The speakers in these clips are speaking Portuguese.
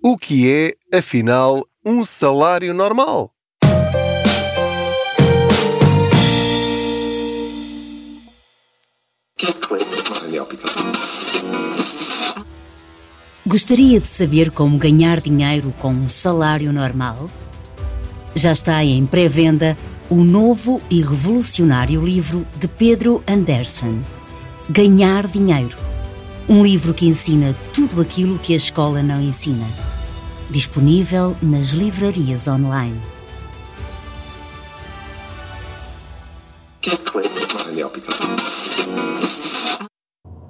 O que é, afinal, um salário normal? Gostaria de saber como ganhar dinheiro com um salário normal? Já está em pré-venda o novo e revolucionário livro de Pedro Anderson, Ganhar Dinheiro. Um livro que ensina tudo aquilo que a escola não ensina. Disponível nas livrarias online.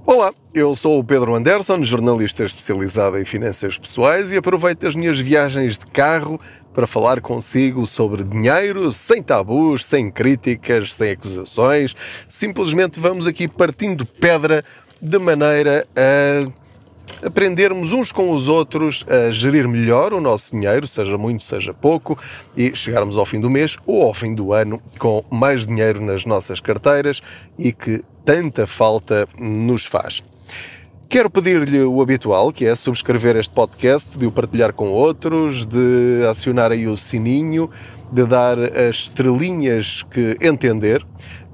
Olá, eu sou o Pedro Anderson, jornalista especializado em finanças pessoais e aproveito as minhas viagens de carro para falar consigo sobre dinheiro, sem tabus, sem críticas, sem acusações. Simplesmente vamos aqui partindo pedra de maneira a aprendermos uns com os outros a gerir melhor o nosso dinheiro, seja muito, seja pouco, e chegarmos ao fim do mês ou ao fim do ano com mais dinheiro nas nossas carteiras e que tanta falta nos faz. Quero pedir-lhe o habitual, que é subscrever este podcast, de o partilhar com outros, de acionar aí o sininho, de dar as estrelinhas que entender,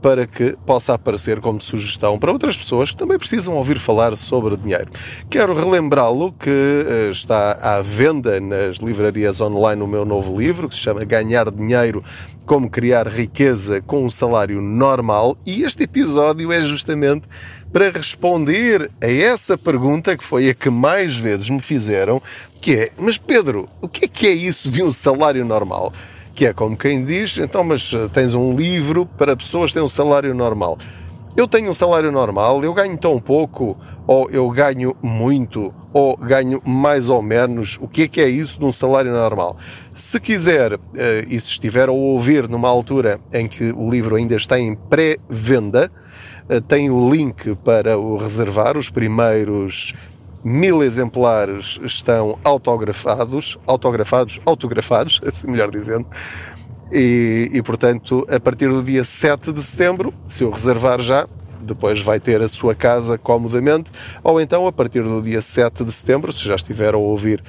para que possa aparecer como sugestão para outras pessoas que também precisam ouvir falar sobre dinheiro. Quero relembrá-lo que eh, está à venda nas livrarias online o meu novo livro, que se chama Ganhar Dinheiro como criar riqueza com um salário normal, e este episódio é justamente para responder a essa pergunta que foi a que mais vezes me fizeram, que é: "Mas Pedro, o que é que é isso de um salário normal?" Que é como quem diz, então, mas tens um livro para pessoas que têm um salário normal. Eu tenho um salário normal, eu ganho tão pouco, ou eu ganho muito, ou ganho mais ou menos. O que é que é isso de um salário normal? Se quiser, e se estiver a ouvir numa altura em que o livro ainda está em pré-venda, tem o link para o reservar. Os primeiros mil exemplares estão autografados, autografados, autografados, assim melhor dizendo. E, e, portanto, a partir do dia 7 de setembro, se eu reservar já, depois vai ter a sua casa comodamente, ou então a partir do dia 7 de setembro, se já estiver a ouvir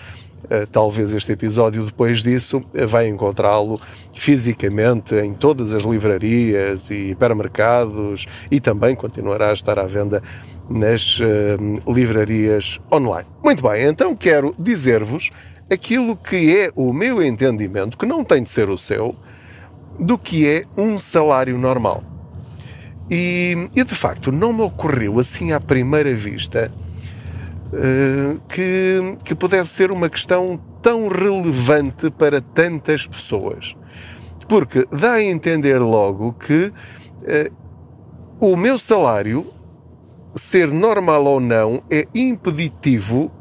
uh, talvez este episódio depois disso, uh, vai encontrá-lo fisicamente em todas as livrarias e hipermercados e também continuará a estar à venda nas uh, livrarias online. Muito bem, então quero dizer-vos aquilo que é o meu entendimento, que não tem de ser o seu, do que é um salário normal. E, e de facto, não me ocorreu assim à primeira vista uh, que, que pudesse ser uma questão tão relevante para tantas pessoas. Porque dá a entender logo que uh, o meu salário, ser normal ou não, é impeditivo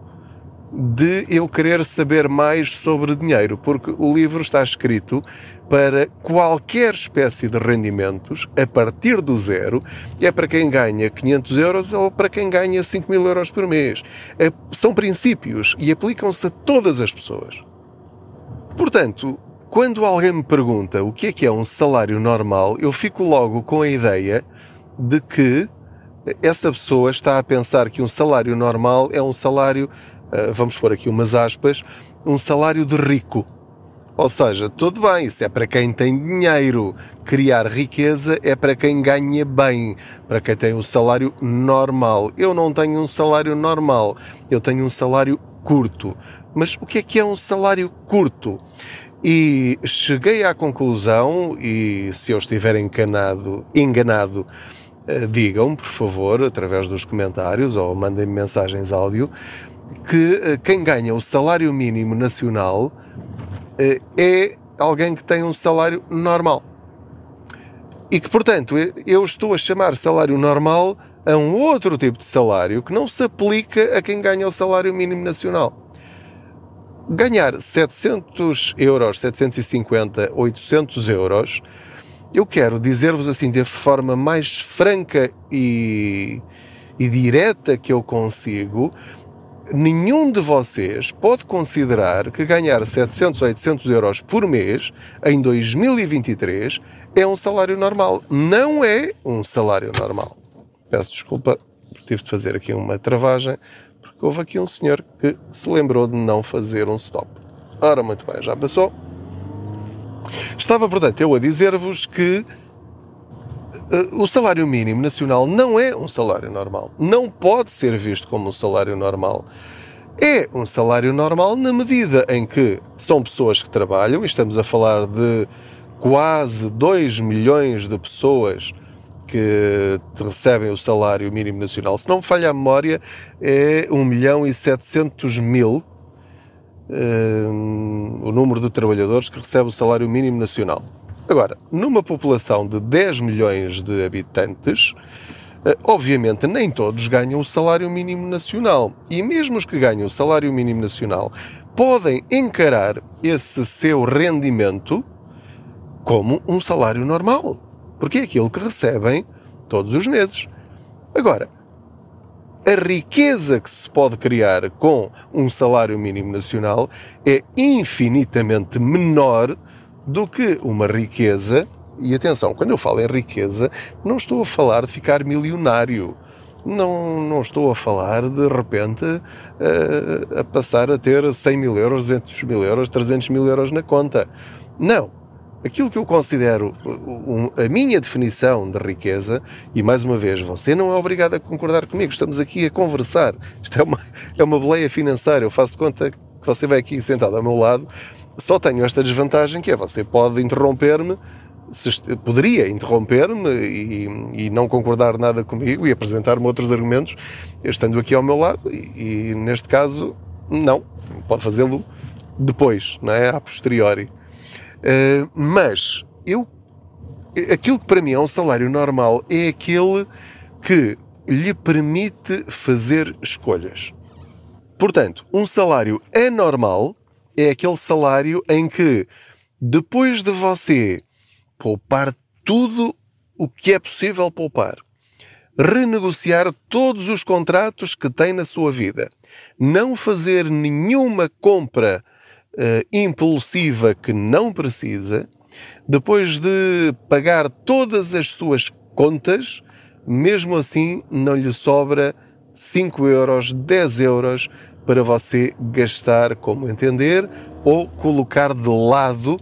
de eu querer saber mais sobre dinheiro, porque o livro está escrito para qualquer espécie de rendimentos a partir do zero, é para quem ganha 500 euros ou para quem ganha 5 mil euros por mês. É, são princípios e aplicam-se a todas as pessoas. Portanto, quando alguém me pergunta o que é que é um salário normal, eu fico logo com a ideia de que essa pessoa está a pensar que um salário normal é um salário vamos pôr aqui umas aspas, um salário de rico. Ou seja, tudo bem, isso é para quem tem dinheiro. Criar riqueza é para quem ganha bem, para quem tem um salário normal. Eu não tenho um salário normal, eu tenho um salário curto. Mas o que é que é um salário curto? E cheguei à conclusão, e se eu estiver enganado, enganado eh, digam, por favor, através dos comentários ou mandem-me mensagens áudio, que eh, quem ganha o salário mínimo nacional eh, é alguém que tem um salário normal. E que, portanto, eu estou a chamar salário normal a um outro tipo de salário que não se aplica a quem ganha o salário mínimo nacional. Ganhar 700 euros, 750, 800 euros, eu quero dizer-vos assim, de forma mais franca e, e direta que eu consigo, nenhum de vocês pode considerar que ganhar 700 ou 800 euros por mês em 2023 é um salário normal. Não é um salário normal. Peço desculpa, tive de fazer aqui uma travagem, porque que houve aqui um senhor que se lembrou de não fazer um stop. Ora, muito bem, já passou. Estava, portanto, eu a dizer-vos que o salário mínimo nacional não é um salário normal. Não pode ser visto como um salário normal. É um salário normal na medida em que são pessoas que trabalham, e estamos a falar de quase 2 milhões de pessoas que recebem o salário mínimo nacional. Se não me falha a memória, é 1 milhão e 700 mil uh, o número de trabalhadores que recebe o salário mínimo nacional. Agora, numa população de 10 milhões de habitantes, uh, obviamente nem todos ganham o salário mínimo nacional. E mesmo os que ganham o salário mínimo nacional podem encarar esse seu rendimento como um salário normal. Porque é aquilo que recebem todos os meses. Agora, a riqueza que se pode criar com um salário mínimo nacional é infinitamente menor do que uma riqueza. E atenção, quando eu falo em riqueza, não estou a falar de ficar milionário. Não, não estou a falar de repente a, a passar a ter 100 mil euros, 200 mil euros, 300 mil euros na conta. Não aquilo que eu considero a minha definição de riqueza, e mais uma vez, você não é obrigado a concordar comigo, estamos aqui a conversar. Isto é uma, é uma boleia financeira. Eu faço conta que você vai aqui sentado ao meu lado, só tenho esta desvantagem que é você pode interromper-me, poderia interromper-me e, e, não concordar nada comigo e apresentar-me outros argumentos, estando aqui ao meu lado, e, e neste caso, não, pode fazê-lo depois, não é? A posteriori. Uh, mas eu, aquilo que para mim é um salário normal é aquele que lhe permite fazer escolhas. Portanto, um salário anormal é aquele salário em que, depois de você poupar tudo o que é possível poupar, renegociar todos os contratos que tem na sua vida, não fazer nenhuma compra uh, impulsiva que não precisa, depois de pagar todas as suas contas, mesmo assim não lhe sobra 5 euros, 10 euros para você gastar como entender ou colocar de lado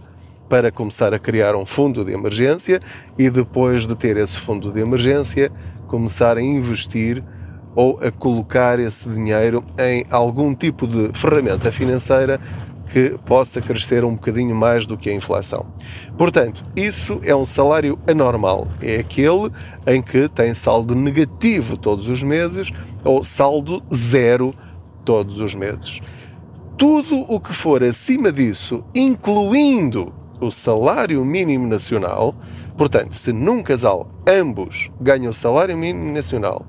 para começar a criar um fundo de emergência e depois de ter esse fundo de emergência começar a investir ou a colocar esse dinheiro em algum tipo de ferramenta financeira que possa crescer um bocadinho mais do que a inflação. Portanto, isso é um salário anormal. É aquele em que tem saldo negativo todos os meses ou saldo zero todos os meses. Tudo o que for acima disso, incluindo o salário mínimo nacional, portanto, se num casal ambos ganham o salário mínimo nacional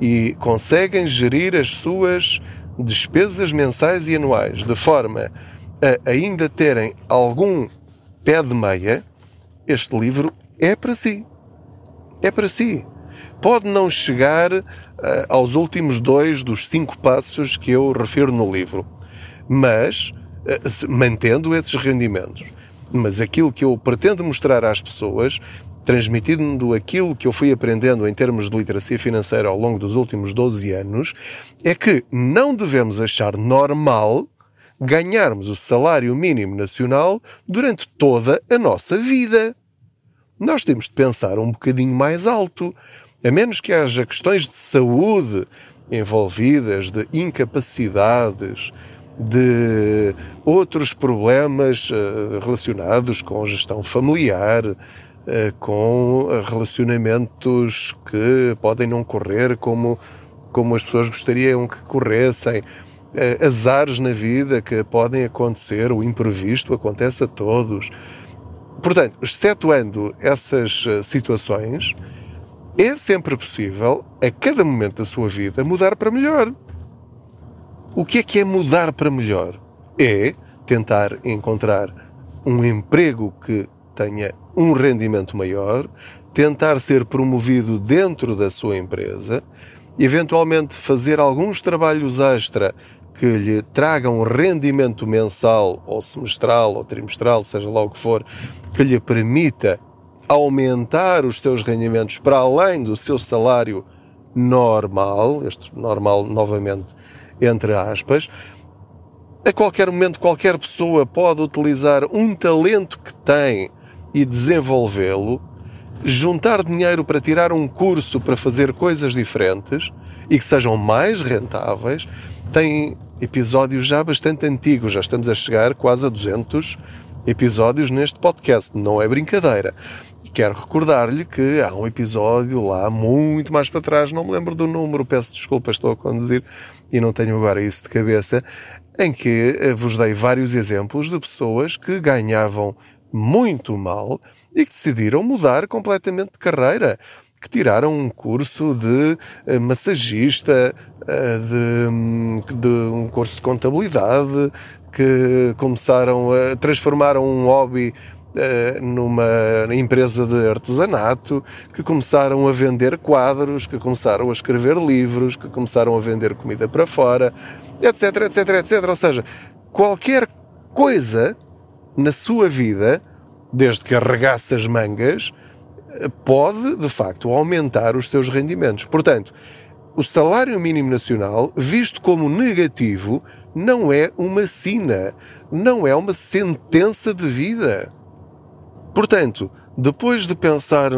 e conseguem gerir as suas despesas mensais e anuais de forma a ainda terem algum pé de meia, este livro é para si. É para si. Pode não chegar uh, aos últimos dois dos cinco passos que eu refiro no livro, mas uh, mantendo esses rendimentos. Mas aquilo que eu pretendo mostrar às pessoas, transmitindo aquilo que eu fui aprendendo em termos de literacia financeira ao longo dos últimos 12 anos, é que não devemos achar normal ganharmos o salário mínimo nacional durante toda a nossa vida. Nós temos de pensar um bocadinho mais alto, a menos que haja questões de saúde envolvidas, de incapacidades, de outros problemas uh, relacionados com gestão familiar, uh, com relacionamentos que podem não correr como, como as pessoas gostariam que corressem azares na vida que podem acontecer, o imprevisto acontece a todos. Portanto, excetuando essas situações, é sempre possível, a cada momento da sua vida, mudar para melhor. O que é que é mudar para melhor? É tentar encontrar um emprego que tenha um rendimento maior, tentar ser promovido dentro da sua empresa, eventualmente fazer alguns trabalhos extra que lhe tragam um rendimento mensal, ou semestral, ou trimestral, seja lá o que for, que lhe permita aumentar os seus rendimentos para além do seu salário normal, este normal novamente entre aspas, a qualquer momento qualquer pessoa pode utilizar um talento que tem e desenvolvê-lo, juntar dinheiro para tirar um curso para fazer coisas diferentes e que sejam mais rentáveis. Tem episódios já bastante antigos, já estamos a chegar quase a 200 episódios neste podcast, não é brincadeira. Quero recordar-lhe que há um episódio lá muito mais para trás, não me lembro do número, peço desculpa, estou a conduzir e não tenho agora isso de cabeça, em que eh, vos dei vários exemplos de pessoas que ganhavam muito mal e que decidiram mudar completamente de carreira que tiraram um curso de eh, massagista, eh, de, de, um curso de contabilidade, que começaram a transformaram um hobby numa empresa de artesanato, que começaram a vender quadros, que começaram a escrever livros, que começaram a vender comida para fora, etc, etc, etc. Ou seja, qualquer coisa na sua vida, desde que arregasse as mangas, pode, de facto, aumentar os seus rendimentos. Portanto, o salário mínimo nacional, visto como negativo, não é uma sina, não é uma sentença de vida. Portanto, depois de pensar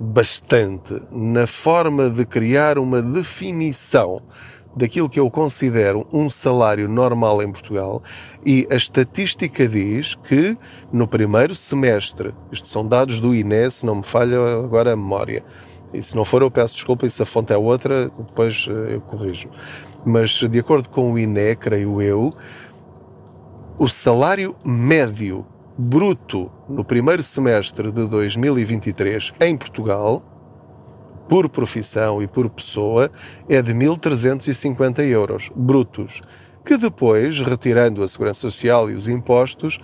bastante na forma de criar uma definição daquilo que eu considero um salário normal em Portugal e a estatística diz que no primeiro semestre, isto são dados do INE, se não me falha agora a memória, e se não for eu peço desculpa, e se a fonte é outra, depois eh, eu corrijo. Mas de acordo com o INE, creio eu, o salário médio bruto no primeiro semestre de 2023 em Portugal por profissão e por pessoa é de 1.350 euros brutos, que depois, retirando a segurança social e os impostos,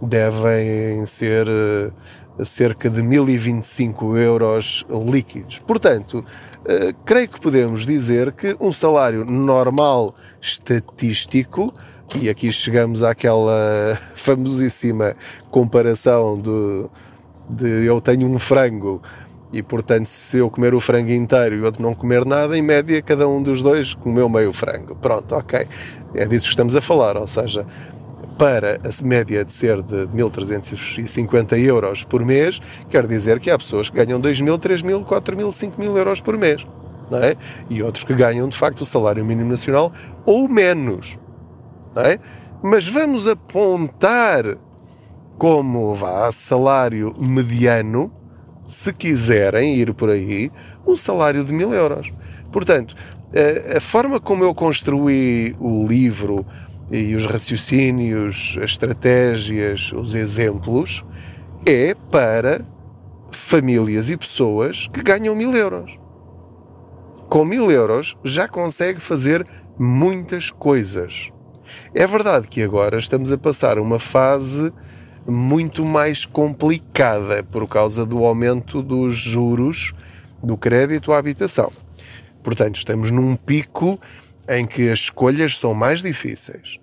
devem ser uh, cerca de 1.025 euros líquidos. Portanto, uh, creio que podemos dizer que um salário normal estatístico e aqui chegamos àquela famosíssima comparação de, de eu tenho um frango e portanto, se eu comer o frango inteiro e o outro não comer nada, em média, cada um dos dois comeu meio frango. Pronto, ok. É disso que estamos a falar, ou seja, para a média de ser de 1.350 euros por mês, quer dizer que há pessoas que ganham 2.000, 3.000, 4.000, 5.000 euros por mês. Não é? E outros que ganham, de facto, o salário mínimo nacional ou menos. É? Mas vamos apontar como vá salário mediano se quiserem ir por aí, um salário de mil euros. Portanto, a forma como eu construí o livro e os raciocínios, as estratégias, os exemplos, é para famílias e pessoas que ganham mil euros. Com mil euros já consegue fazer muitas coisas. É verdade que agora estamos a passar uma fase muito mais complicada por causa do aumento dos juros do crédito à habitação. Portanto, estamos num pico em que as escolhas são mais difíceis.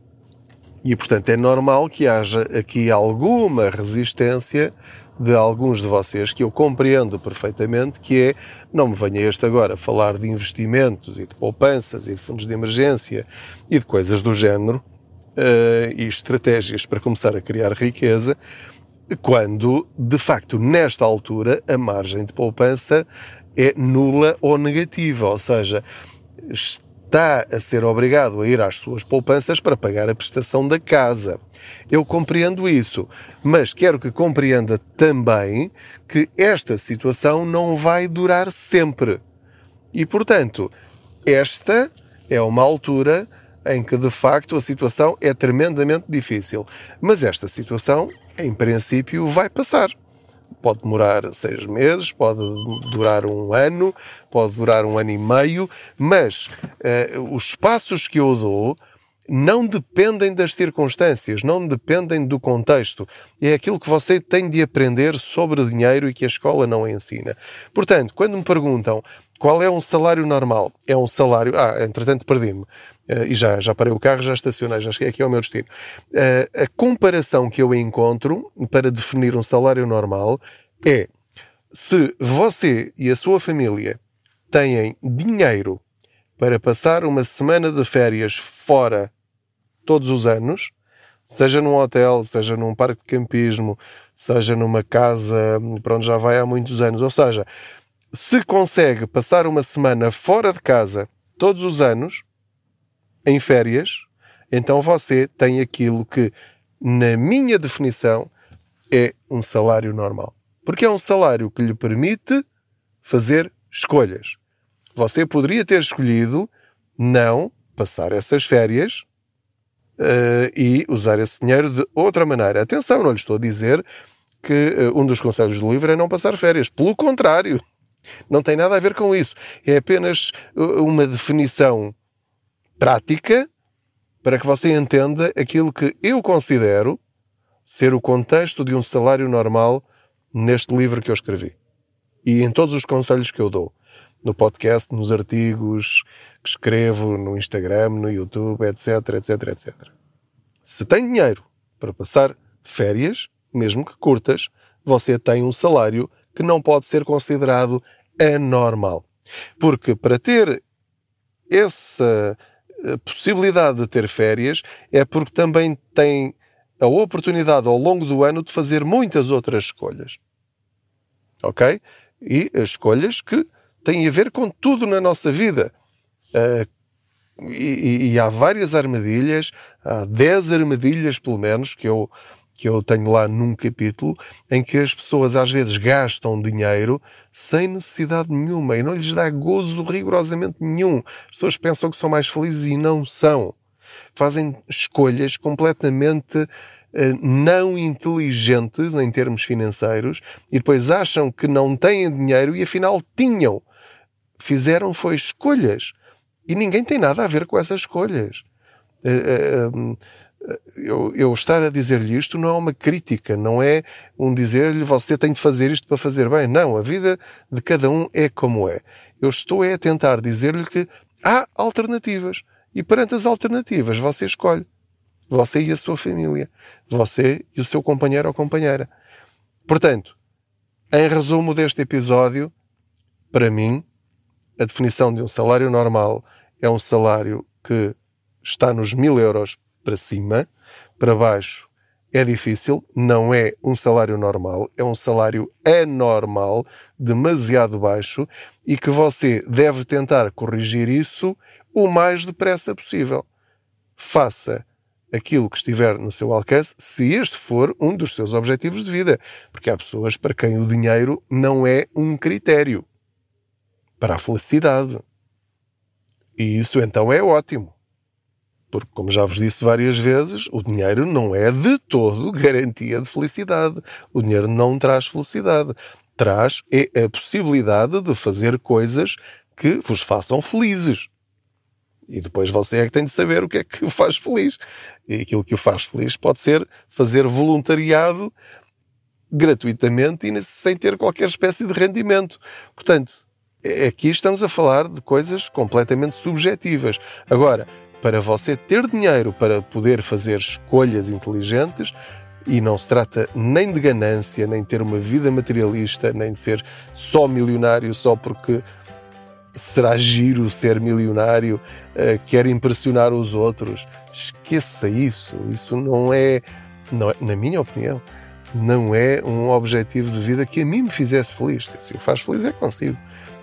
E, portanto, é normal que haja aqui alguma resistência de alguns de vocês, que eu compreendo perfeitamente, que é, não me venha este agora falar de investimentos e de poupanças e de fundos de emergência e de coisas do género, uh, e estratégias para começar a criar riqueza, quando, de facto, nesta altura, a margem de poupança é nula ou negativa, ou seja, está a ser obrigado a ir às suas poupanças para pagar a prestação da casa. Eu compreendo isso, mas quero que compreenda também que esta situação não vai durar sempre. E, portanto, esta é uma altura em que de facto a situação é tremendamente difícil. Mas esta situação, em princípio, vai passar. Pode demorar seis meses, pode durar um ano, pode durar um ano e meio, mas uh, os passos que eu dou não dependem das circunstâncias, não dependem do contexto. É aquilo que você tem de aprender sobre dinheiro e que a escola não ensina. Portanto, quando me perguntam qual é um salário normal, é um salário. Ah, entretanto, perdi-me. Uh, e já, já parei o carro, já estacionei, já cheguei aqui ao meu destino. Uh, a comparação que eu encontro para definir um salário normal é se você e a sua família têm dinheiro para passar uma semana de férias fora todos os anos, seja num hotel, seja num parque de campismo, seja numa casa para onde já vai há muitos anos, ou seja, se consegue passar uma semana fora de casa todos os anos, em férias, então você tem aquilo que, na minha definição, é um salário normal. Porque é um salário que lhe permite fazer escolhas. Você poderia ter escolhido não passar essas férias uh, e usar esse dinheiro de outra maneira. Atenção, não lhe estou a dizer que uh, um dos conselhos do livro é não passar férias. Pelo contrário, não tem nada a ver com isso. É apenas eh, uma definição prática para que você entenda aquilo que eu considero ser o contexto de um salário normal neste livro que eu escrevi. E em todos os conselhos que eu dou. No podcast, nos artigos que escrevo, no Instagram, no YouTube, etc, etc, etc. Se tem dinheiro para passar férias, mesmo que curtas, você tem um salário que não pode ser considerado anormal. Porque para ter essa eh, possibilidade de ter férias é porque também tem a oportunidade ao longo do ano de fazer muitas outras escolhas. Ok? E as escolhas que têm a ver com tudo na nossa vida. Uh, e, e, há várias armadilhas, há 10 armadilhas pelo menos, que eu, que eu tenho lá num capítulo, em que as pessoas às vezes gastam dinheiro sem necessidade nenhuma e não lhes dá gozo rigorosamente nenhum. As pessoas pensam que são mais felizes e não são fazem escolhas completamente eh, não inteligentes em termos financeiros e depois acham que não têm dinheiro e afinal tinham. Fizeram foi escolhas. E ninguém tem nada a ver com essas escolhas. Eu, eu estar a dizer-lhe isto não é uma crítica, não é um dizer-lhe você tem de fazer isto para fazer bem. Não, a vida de cada um é como é. Eu estou é a tentar dizer-lhe que há alternativas. E perante as alternativas, você escolhe. Você e a sua família. Você e o seu companheiro ou companheira. Portanto, em resumo deste episódio, para mim, a definição de um salário normal é um salário que está nos mil euros para cima, para baixo é difícil, não é um salário normal, é um salário anormal, demasiado baixo, e que você deve tentar corrigir isso o mais depressa possível. Faça aquilo que estiver no seu alcance, se este for um dos seus objetivos de vida. Porque há pessoas para quem o dinheiro não é um critério para a felicidade. E isso então é ótimo. Porque, como já vos disse várias vezes, o dinheiro não é de todo garantia de felicidade. O dinheiro não traz felicidade. Traz é a possibilidade de fazer coisas que vos façam felizes. E depois você é que tem de saber o que é que o faz feliz. E aquilo que o faz feliz pode ser fazer voluntariado gratuitamente e sem ter qualquer espécie de rendimento. Portanto, é, aqui estamos a falar de coisas completamente subjetivas. Agora, para você ter dinheiro para poder fazer escolhas inteligentes, e não se trata nem de ganância, nem de ter uma vida materialista, nem de ser só milionário só porque será giro ser milionário, uh, quer impressionar os outros. Esqueça isso. Isso não é, não é, na minha opinião, não é um objetivo de vida que a mim me fizesse feliz. Se o faz feliz é consigo.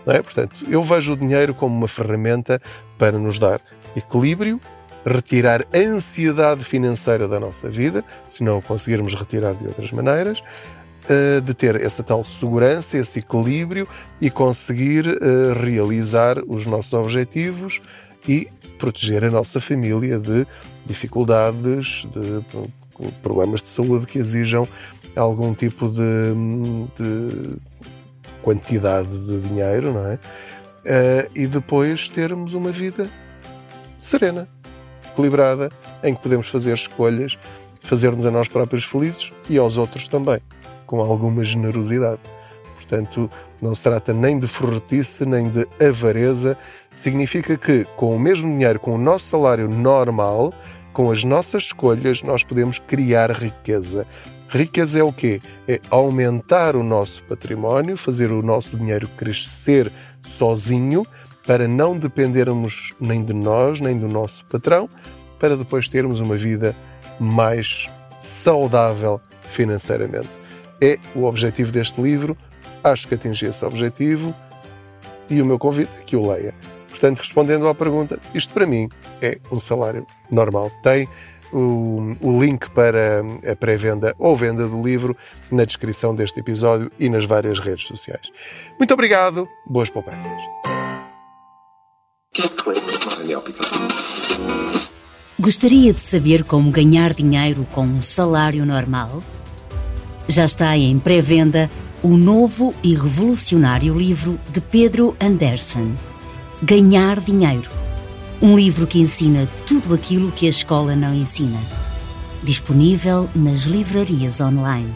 É? Portanto, eu vejo o dinheiro como uma ferramenta para nos dar equilíbrio, retirar a ansiedade financeira da nossa vida, se não conseguirmos retirar de outras maneiras, uh, de ter essa tal segurança, esse equilíbrio e conseguir uh, realizar os nossos objetivos e proteger a nossa família de dificuldades, de problemas de saúde que exijam algum tipo de, de quantidade de dinheiro, não é? Uh, e depois termos uma vida serena, equilibrada, em que podemos fazer escolhas, fazer-nos a nós próprios felizes e aos outros também com alguma generosidade. Portanto, não se trata nem de forretice, nem de avareza. Significa que, com o mesmo dinheiro, com o nosso salário normal, com as nossas escolhas, nós podemos criar riqueza. Riqueza é o quê? É aumentar o nosso património, fazer o nosso dinheiro crescer sozinho para não dependermos nem de nós, nem do nosso patrão, para depois termos uma vida mais saudável financeiramente. É o objetivo deste livro. Acho que atingi esse objetivo e o meu convite é que o leia. Portanto, respondendo à pergunta, isto para mim é um salário normal. Tem o, o link para a pré-venda ou venda do livro na descrição deste episódio e nas várias redes sociais. Muito obrigado, boas poupanças. Gostaria de saber como ganhar dinheiro com um salário normal? Já está em pré-venda o novo e revolucionário livro de Pedro Anderson, Ganhar Dinheiro. Um livro que ensina tudo aquilo que a escola não ensina. Disponível nas livrarias online.